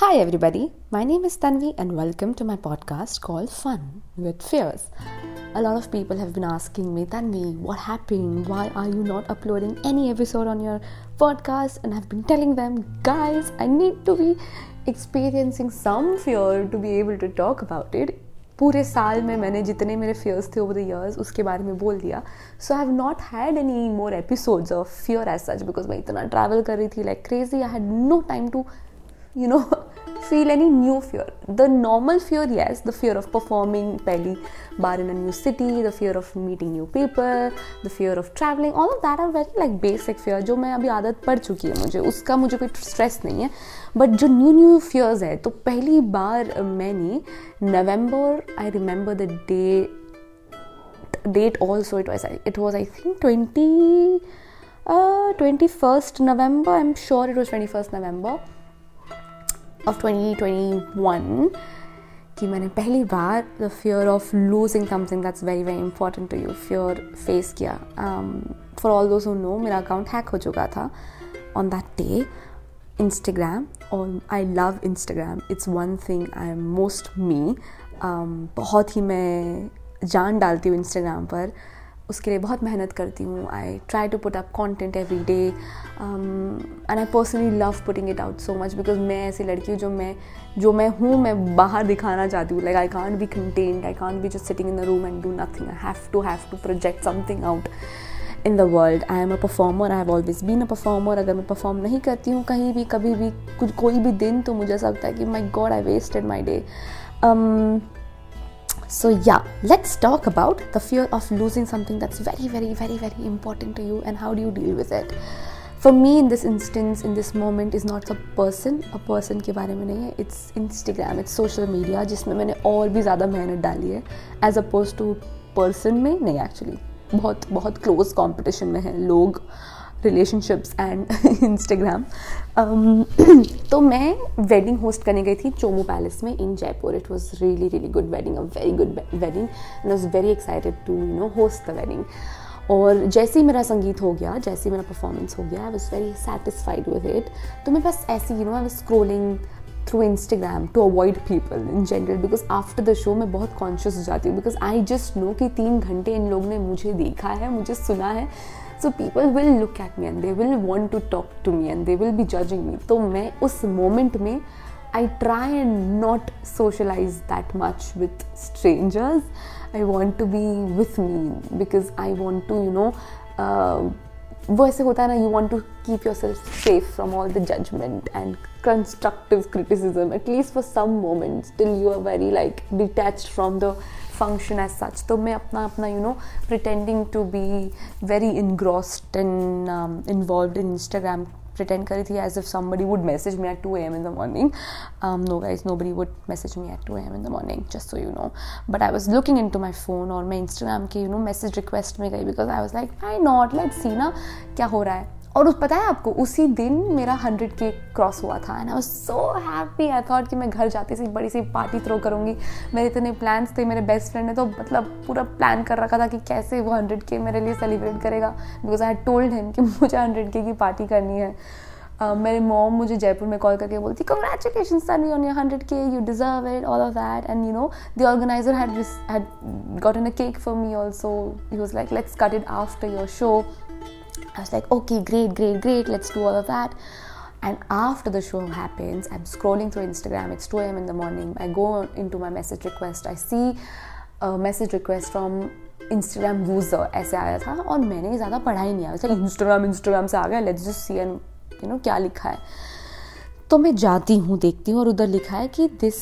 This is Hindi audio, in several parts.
Hi, everybody. My name is Tanvi, and welcome to my podcast called Fun with Fears. A lot of people have been asking me, Tanvi, what happened? Why are you not uploading any episode on your podcast? And I've been telling them, guys, I need to be experiencing some fear to be able to talk about it. पूरे साल में मैंने जितने मेरे फियर्स थे ओवर द ईयर्स उसके बारे में बोल दिया so I have not had any more episodes of fear as such because मैं इतना ट्रैवल कर रही थी like crazy I had no time to you know feel any new fear the normal fear yes the fear of performing पहली बार in a new city the fear of meeting new people the fear of travelling all of that are very like basic fear जो मैं अभी आदत पड़ चुकी है मुझे, उसका मुझे कोई स्ट्रेस नहीं है। बट जो न्यू न्यू फियर्स है तो पहली बार मैंने नवंबर I remember the day date also it was it was I think twenty twenty first November I am sure it was twenty first November of 2021 कि मैंने पहली बार the fear of losing something that's very very important to you fear face किया। फॉर ऑल दोज नो मेरा अकाउंट हैक हो चुका था ऑन दैट डे इंस्टाग्राम और I love Instagram it's one thing I am most me बहुत ही मैं जान डालती हूँ इंस्टाग्राम पर। उसके लिए बहुत मेहनत करती हूँ। I try to put up content every day and I personally love putting it out so much because मैं ऐसी लड़की हूँ जो मैं जो मैं हूँ, मैं बाहर दिखाना चाहती हूँ। Like I can't be contained I can't be just sitting in the room and do nothing I have to have to project something out in the world I am a performer I have always been a performer अगर मैं परफॉर्म नहीं करती हूँ कहीं भी, कभी भी, कुछ, कोई भी दिन तो मुझे ऐसा लगता है कि my God I wasted my day So, yeah, let's talk about the fear of losing something that's very, very, very, very important to you and how do you deal with it. For me, in this instance, in this moment, is not a person, a person के बारे में नहीं है It's Instagram, it's social media जिसमें मैंने और भी ज़्यादा मेहनत डाली है as opposed to person में नहीं actually बहुत बहुत close competition में है लोग रिलेशनशिप्स एंड इंस्टाग्राम तो मैं वेडिंग होस्ट करने गई थी चोमू पैलेस में in Jaipur it was really really good wedding a very good wedding and was very excited to you know host the wedding और जैसे ही मेरा संगीत हो गया, जैसे ही मेरा परफॉर्मेंस हो गया I was very satisfied with it तो मैं बस ऐसी you know I was scrolling through Instagram to avoid people in general because after the show मैं बहुत कॉन्शियस हो जाती हूँ बिकॉज़ आई जस्ट नो कि तीन घंटे इन लोग ने मुझे देखा है, मुझे सुना है so people will look at me and they will want to talk to me and they will be judging me तो मैं उस मोमेंट में I try and not socialize that much with strangers I want to be with me because I want to you know वो ऐसे होता है ना you want to keep yourself safe from all the judgment and constructive criticism at least for some moments till you are very like detach from the function as such तो मैं अपना अपना you know pretending to be very engrossed and involve in Instagram pretend करी थी as if somebody would message me at two AM in the morning no guys nobody would message me at two AM in the morning just so you know but I was looking in to my phone और मैं इंस्टाग्राम के यू नो मैसेज रिक्वेस्ट में गई because I was like I not like see ना, क्या हो रहा है? और उस पता है आपको उसी दिन मेरा हंड्रेड के क्रॉस हुआ था and I was so happy I thought कि मैं घर जाती सी बड़ी सी पार्टी थ्रो करूँगी। मेरे इतने प्लान्स थे मेरे बेस्ट फ्रेंड ने तो मतलब पूरा प्लान कर रखा था कि कैसे वो हंड्रेड के मेरे लिए सेलिब्रेट करेगा। बिकॉज़ आई टोल्ड हिम कि मुझे हंड्रेड के की पार्टी करनी है। Uh, मेरे मॉम मुझे जयपुर में कॉल करके बोलती congratulation Sunny on your hundred K you deserve it all of that and you know the organiser had had gotten a cake for me also he was like let's cut it after your show I was like, okay, great, great, great, let's do all of that. And after the show happens, I'm scrolling through Instagram, it's 2 a.m. in the morning. I go into my message request, I see a message request from Instagram user ऐसे आया था और मैंने ज़्यादा पढ़ा ही नहीं आया मतलब इंस्टाग्राम इंस्टाग्राम से आ गया let's just see and you know क्या लिखा है तो मैं जाती हूँ देखती हूँ और उधर लिखा है कि this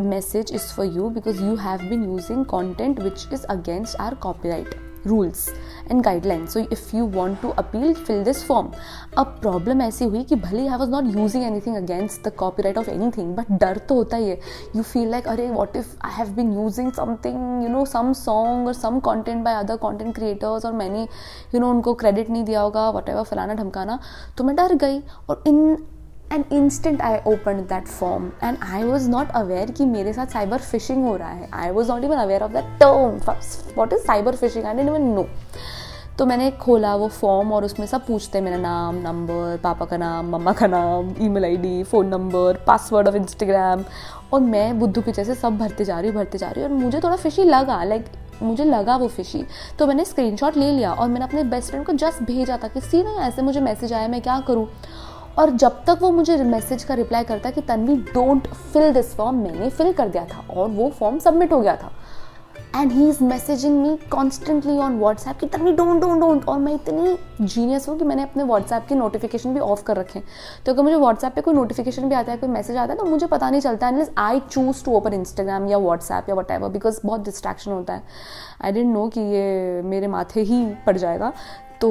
message is for you because you have been using content which is against our copyright rules and guidelines so if you want to appeal fill this form अब प्रॉब्लम ऐसी हुई कि भले I was not using anything against the copyright of anything but डर तो होता ही है। यू फील लाइक अरे what if I have been using something you know some song और some content by other content creators और मैंने यू नो उनको क्रेडिट नहीं दिया होगा वट एवर फलाना ढमकाना. तो मैं डर गई और in an instant I open that form and I was not aware कि मेरे साथ साइबर फिशिंग हो रहा है। I was not even aware of that term what is cyber phishing I didn't even know तो मैंने खोला वो फॉर्म और उसमें सब पूछते हैं मेरा नाम नंबर पापा का नाम, मम्मा का नाम email ID phone number password of Instagram और मैं बुद्धू की जैसे सब भरते जा रही हूँ, भरते जा रही हूँ और मुझे थोड़ा फिशी लगा लाइक मुझे लगा वो फिशी तो मैंने स्क्रीनशॉट ले लिया और मैंने अपने बेस्ट फ्रेंड को जस्ट भेजा था कि सी ना ऐसे मुझे मैसेज आया, मैं क्या करूँ? और जब तक वो मुझे मैसेज का रिप्लाई करता कि Tanvi don't fill this form मैंने फिल कर दिया था और वो फॉर्म सबमिट हो गया था। And he is messaging me constantly on WhatsApp कि तनवी डोंट डोंट डोंट और मैं इतनी जीनियस हूँ कि मैंने अपने व्हाट्सएप की नोटिफिकेशन भी ऑफ़ कर रखे तो अगर मुझे व्हाट्सएप पे कोई नोटिफिकेशन भी आता है, कोई मैसेज आता है तो मुझे पता नहीं चलता है I choose to open Instagram या व्हाट्सएप या वट एवर बिकॉज़ बहुत डिस्ट्रैक्शन होता है। आई डेंट नो कि ये मेरे माथे ही पड़ जाएगा। तो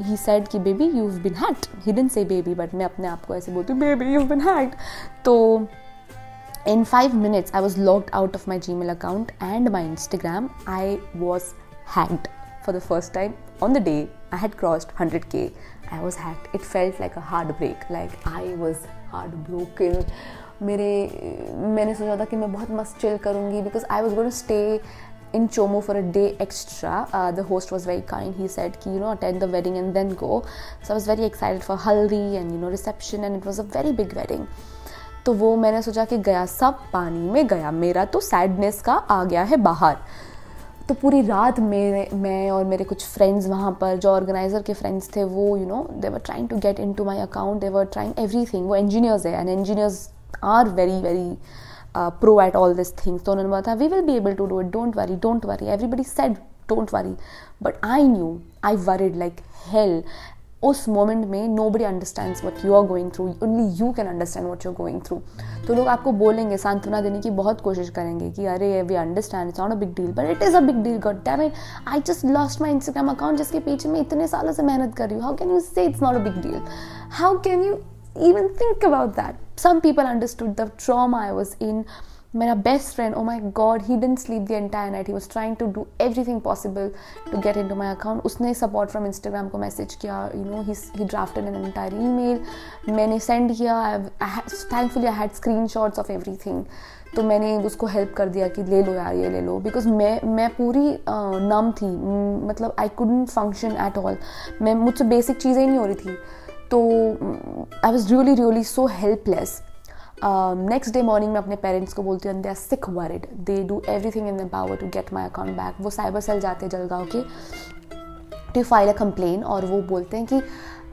ही सेड कि baby you been hacked hidden से बेबी बट मैं अपने आप को ऐसे बोलती हूँ बेबी यू बिन हैट तो in five minutes I was locked out of my Gmail account and my Instagram I was hacked for the first time on the day I had crossed hundred K I was hacked it felt like a hard break like I was hard broken मेरे, मैंने सोचा था कि मैं बहुत मस्त चिल करूँगी because I was got stay in Chomo for a day extra. Uh, the host was very kind. He said, you know, attend the wedding and then go. So I was very excited for haldi and you know reception, and it was a very big wedding. तो वो मैंने सोचा कि गया सब पानी में गया मेरा तो सैडनेस का आ गया है बाहर तो पूरी रात मेरे मैं और मेरे कुछ फ्रेंड्स वहाँ पर जो ऑर्गेनाइज़र के फ्रेंड्स थे वो you know they were trying to get in to my account they were trying everything वो इंजीनियर्स है and engineers are very very pro at all this things तो उन्होंने बोला था we will be able to do it don't worry don't worry everybody said don't worry but I knew I worried like hell उस मोमेंट में nobody understand what you are going through only you can understand what you are going through तो लोग आपको बोलेंगे, सांत्वना देने की बहुत कोशिश करेंगे कि, अरे we understand it's not a big deal but it is a big deal goddamn it I just lost my Instagram account जिसके पीछे मैं इतने सालों से मेहनत कर रही हूँ. How can you say it's not a big deal how can you even think about that. Some people understood the trauma I was in. मेरा best friend oh my god he didn't sleep the entire night he was trying to do everything possible to get into my my account उसने सपोर्ट फ्रॉम इंस्टाग्राम को मैसेज किया you know he drafted an entire email मैंने सेंड किया thankfully I had screenshots of everything तो मैंने उसको हेल्प कर दिया कि ले लो यार, ये ले लो. बिकॉज़ मैं मैं पूरी नम थी. मतलब I couldn't function at all मैं, मुझसे बेसिक चीज़ें ही नहीं हो रही थी. तो I was really really so helpless next day morning में अपने पेरेंट्स को बोलती हूँ they are sick worried they do everything in the power to get my account back वो साइबर सेल जाते हैं जलगांव के टू फ़ाइल अ कंप्लेन और वो बोलते हैं कि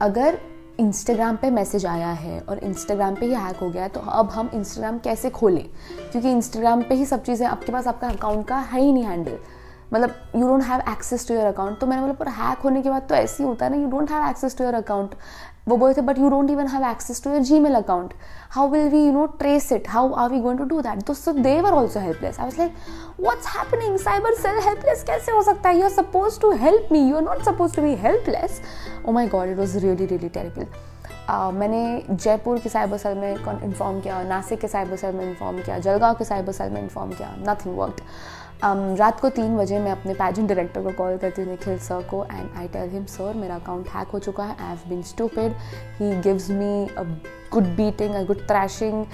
अगर इंस्टाग्राम पे मैसेज आया है और इंस्टाग्राम पे ही हैक हो गया है तो अब हम इंस्टाग्राम कैसे खोलें? क्योंकि इंस्टाग्राम पे ही सब चीज़ें, आपके पास आपका अकाउंट का है ही नहीं हैंडल मतलब you don't have access to your account तो मैंने बोला, पर हैक होने के बाद तो ऐसे ही होता है ना you don't have access to your account वो बोले थे but you don't even have access to your Gmail account how will we you know trace it how are we going to do that तो so they were also helpless I was like what's happening cyber cell helpless कैसे हो सकता है? You are suppose to help me you are not suppose to be helpless oh my god it was really really terrible मैंने जयपुर के साइबर सेल में इन्फॉर्म किया, नासिक के साइबर सेल में इन्फॉर्म किया, जलगांव के साइबर सेल में इन्फॉर्म किया नथिंग वर्कड um, रात को तीन बजे मैं अपने पैजेंट डायरेक्टर को कॉल करती हूँ निखिल सर को and I tell him sir मेरा अकाउंट हैक हो चुका है I have been stupid he gives me a good beating a good thrashing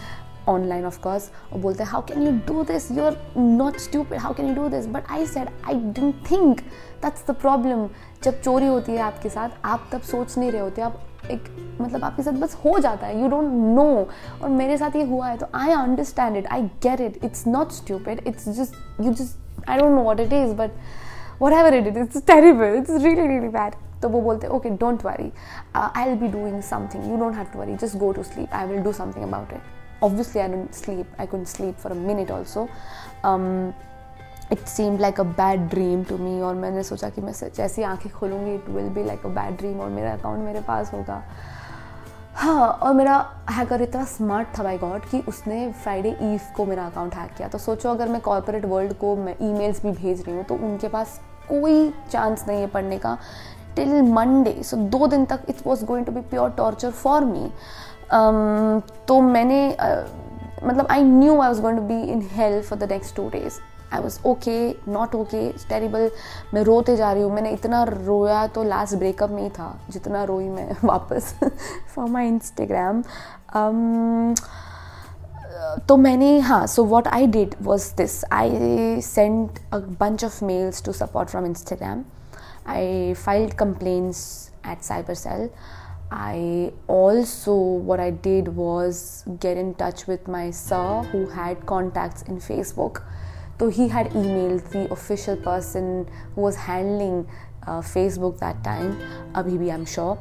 online of course और बोलते हैं how can you do this you are not stupid how can you do this but I said I didn't think that's the problem जब चोरी होती है आपके साथ आप तब सोच नहीं रहे होते आप एक मतलब आपके साथ बस हो जाता है यू डोंट नो और मेरे साथ ये हुआ है तो I understand it I get it it's not stupid it's just you just I don't know what it is but whatever it it it's terrible it's really really bad तो वो बोलते हैं okay don't worry I will be doing something you don't have to worry just go to sleep I will do something about it obviously I don't sleep I couldn't sleep for a minute also it seem like a bad dream to me और मैंने सोचा कि मैं जैसी आँखें खोलूँगी it will be like a bad dream और मेरा अकाउंट मेरे पास होगा। हाँ और मेरा हैकर इतना स्मार्ट था बाई गॉड कि उसने फ्राइडे ईव को मेरा अकाउंट हैक किया। तो सोचो अगर मैं कॉरपोरेट वर्ल्ड को मैं ईमेल्स भी भेज रही हूँ तो उनके पास कोई चांस नहीं है पढ़ने का। टिल मंडे सो दो दिन तक it was going to be pure torture for me तो मैंने uh, मतलब I knew I was going to be in help for the next two days I was okay not okay terrible मैं रोते जा रही हूँ। मैंने इतना रोया तो लास्ट ब्रेकअप में ही था जितना रोई मैं वापस फॉर माई इंस्टाग्राम तो मैंने हाँ so what I did was this I send a bunch of mails to support from Instagram I filed filed at cyber cell I also, what I did was get in touch with my sir who had contacts in Facebook. तो he had email the official person who was handling Facebook that time अभी भी I am sure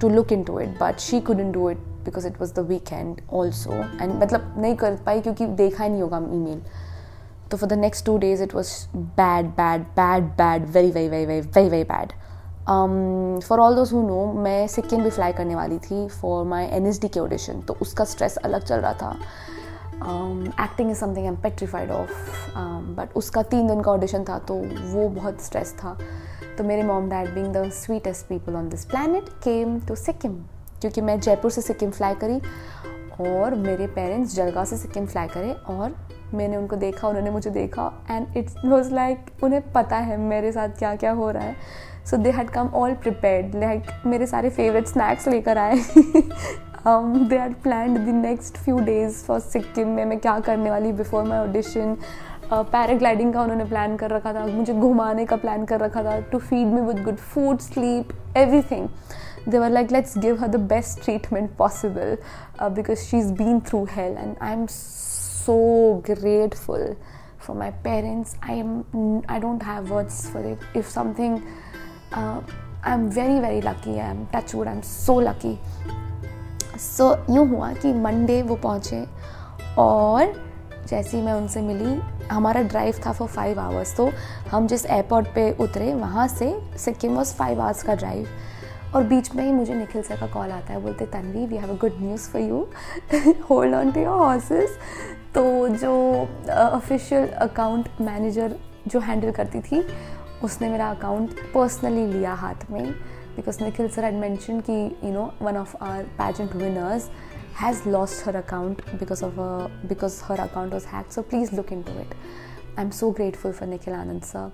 to look in to it but she couldn't do it because it was the weekend also and मतलब नहीं कर पाई क्योंकि देखा ही नहीं होगा ई मेल तो for the next two days it was bad bad bad bad very very very very very very bad for all those who know मैं सिक्किम भी फ्लाई करने वाली थी for my N S D के ऑडिशन तो उसका स्ट्रेस अलग चल रहा था. Acting is something I'm petrified of but उसका तीन दिन का ऑडिशन था तो वो बहुत स्ट्रेस था। तो मेरे mom dad being the sweetest people on this planet came to Sikkim क्योंकि मैं जयपुर से सिक्किम फ्लाई करी और मेरे पेरेंट्स जलगांव से सिक्किम फ्लाई करे और मैंने उनको देखा, उन्होंने मुझे देखा एंड इट्स वॉज़ लाइक उन्हें पता है मेरे साथ क्या क्या हो रहा है। So they had come all prepared like मेरे सारे फेवरेट स्नैक्स लेकर आए। They are plan the next few days for Sikkim में मैं क्या करने वाली बिफोर माई ऑडिशन पैराग्लाइडिंग का उन्होंने प्लान कर रखा था, मुझे घुमाने का प्लान कर रखा था to feed me with good food sleep everything they were like let's give her the best treatment possible because she is been through hell and I am so grateful for my parents I am I don't have words for it if something I am very very lucky I am touch wood I am so lucky so so, यूँ हुआ कि मंडे वो पहुँचे और जैसे ही मैं उनसे मिली हमारा ड्राइव था फॉर फाइव आवर्स तो हम जिस एयरपोर्ट पे उतरे वहाँ से सिक्किम वॉज़ फाइव आवर्स का ड्राइव और बीच में ही मुझे निखिल सर का कॉल आता है बोलते Tanvi we have a good news for you hold on to your horses तो जो ऑफिशियल अकाउंट मैनेजर जो हैंडल करती थी उसने मेरा अकाउंट पर्सनली लिया हाथ में। Because Nikhil sir had mentioned कि you know one of our pageant winners has lost her account because of because her account was hack so please look in to it I am so grateful for Nikhil Anand sir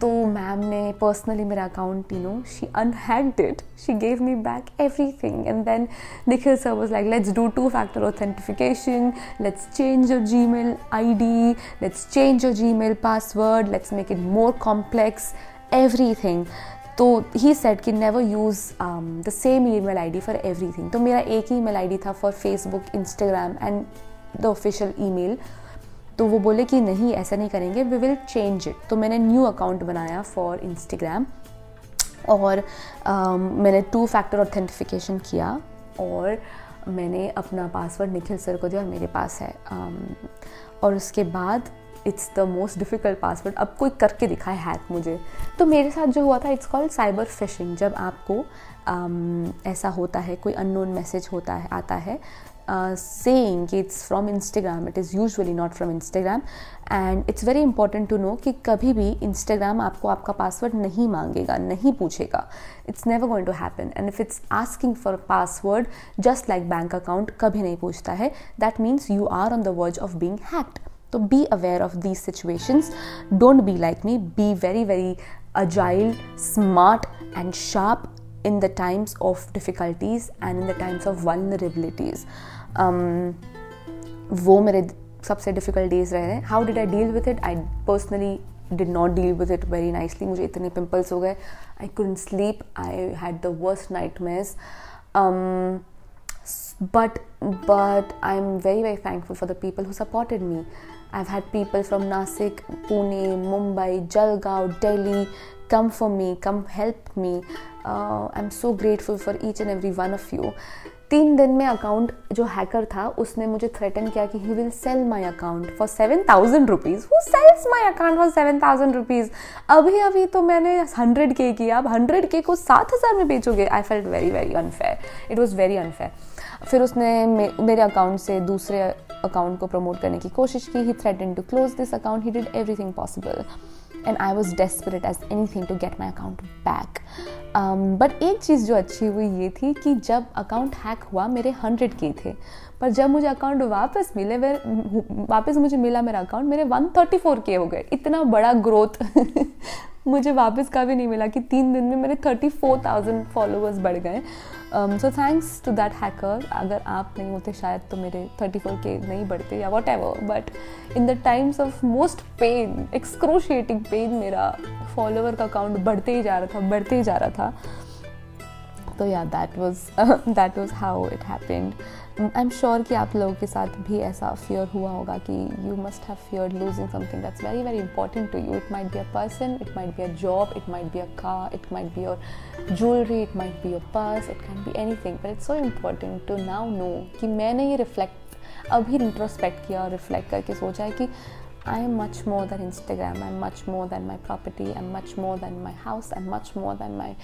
तो मैम ने पर्सनली मेरा account you know she unhacked it she gave me back everything and then Nikhil sir was like let's do two factor authentification let's change your Gmail ID let's change your Gmail password let's make it more complex everything तो ही सेट कि never use the same email ID for everything तो मेरा एक ही ई मेल आई डी था for Facebook Instagram and the official email तो वो बोले कि नहीं ऐसा नहीं करेंगे वी विल चेंज इट तो मैंने न्यू अकाउंट बनाया फॉर इंस्टाग्राम और um, मैंने टू फैक्टर ऑथेंटिफिकेशन किया और मैंने अपना पासवर्ड निखिल सर को दिया और मेरे पास है um, और उसके बाद it's the most difficult password अब कोई करके दिखाए हैक मुझे। तो मेरे साथ जो हुआ था इट्स कॉल्ड साइबर फिशिंग जब आपको um, ऐसा होता है कोई अननोन मैसेज होता है आता है uh, कि it's from Instagram it is usually not from Instagram and it's very important to know कि कभी भी इंस्टाग्राम आपको आपका पासवर्ड नहीं मांगेगा नहीं पूछेगा। It's never going to happen and if it's asking for password just like bank account कभी नहीं पूछता है that means you are on the verge of being hacked तो be aware of these situations don't be like me be very very agile smart and sharp in the times of difficulties and in the times of vulnerabilities वो मेरे सबसे डिफ़िकल्ट डेज़ रहे हैं। How did I deal with it I personally did not deal with it very nicely मुझे इतने पिम्पल्स हो गए। I couldn't sleep I had the worst night mess but but I am very very thankful for the people who supported me i've had people from nasik pune mumbai jalgaon delhi come for me come help me. Uh, i'm so grateful for each and every one of you. तीन दिन में अकाउंट जो हैकर था उसने मुझे थ्रेटन किया कि he will sell my account for seven thousand rupees who sells my account for seven thousand rupees अभी अभी तो मैंने हंड्रेड के किया। अब हंड्रेड के को सात हज़ार में बेचोगे? I felt very very unfair it was very unfair फिर उसने मे, मेरे अकाउंट से दूसरे अकाउंट को प्रमोट करने की कोशिश की. He threaten to close this account he did everything possible and I was desperate as anything to get my account back but एक चीज़ जो अच्छी हुई ये थी कि जब अकाउंट हैक हुआ, मेरे हंड्रेड के थे. पर जब मुझे अकाउंट वापस मिले वे वापस मुझे मिला मेरा अकाउंट मेरे वन थर्टी फोर के हो गए. इतना बड़ा ग्रोथ मुझे वापस का भी नहीं मिला कि तीन दिन में मेरे थर्टी फोर थाउज़ेंड फॉलोअर्स बढ़ गए। So thanks to that hacker अगर आप नहीं होते शायद तो मेरे थर्टी फोर के नहीं बढ़ते या whatever but in the times of most pain excruciating pain मेरा फॉलोअर का अकाउंट बढ़ते ही जा रहा था, बढ़ते ही जा रहा था। तो या that was that was how it happened I am sure कि आप लोगों के साथ भी ऐसा फियर हुआ होगा कि you must have fear losing something that's very very important to you it might be a person it might be a job it might be a car it might be your jewellery it might be your purse it can be anything but it's so important to now know कि मैंने ये रिफ्लेक्ट अभी इंट्रोस्पेक्ट किया और रिफ्लेक्ट करके सोचा है कि I am much more than Instagram. I'm much more than my property. I'm much more than my house. I'm much more than my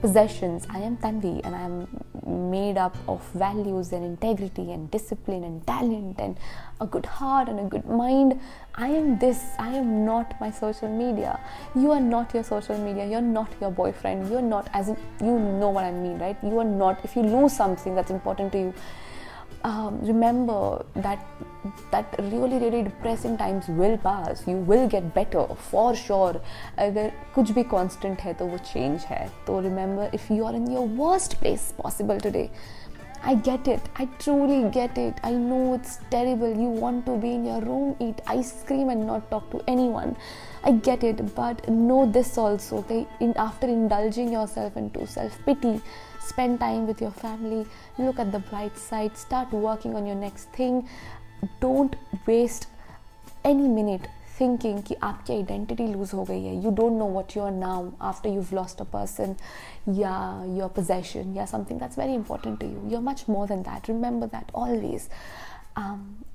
possessions. I am Tanvi and I am made up of values and integrity and discipline and talent and a good heart and a good mind. I am this. I am not my social media. You are not your social media. You're not your boyfriend. You're not, as in, you know what I mean, right? You are not, if you lose something that's important to you, um, remember that that really really depressing times will pass you will get better for sure अगर कुछ भी constant है तो वो change है तो remember if you are in your worst place possible today I get it. I truly get it. I know it's terrible. You want to be in your room, eat ice cream, and not talk to anyone. I get it. But know this also. Okay? In, after indulging yourself into self pity, spend time with your family look at the bright side start working on your next thing don't waste any minute thinking कि आपकी आइडेंटिटी लूज हो गई है you don't know what you are now after you lost a person या योर पोजेशन या something that's very important to you you are much more than that remember that always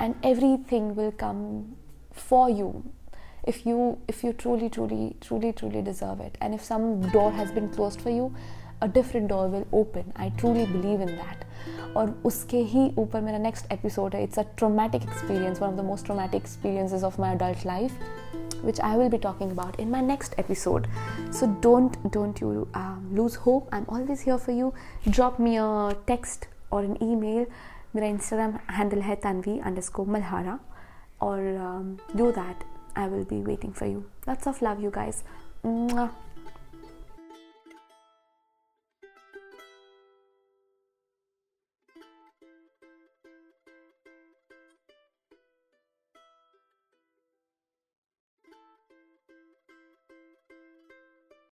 and everything will come for you if you if you truly truly truly truly deserve it and if some door has been closed for you a different door will open I truly believe in that और उसके ही ऊपर मेरा नेक्स्ट एपिसोड है it's a traumatic experience one of the most traumatic experiences of my adult life which I will be talking about in my next episode. So don't don't you um, lose hope. I'm always here for you. Drop me a text or an email. मेरा इंस्टाग्राम हैंडल है तनवी अंडर स्कोर मल्हारा और do that I will be waiting for you lots of love you guys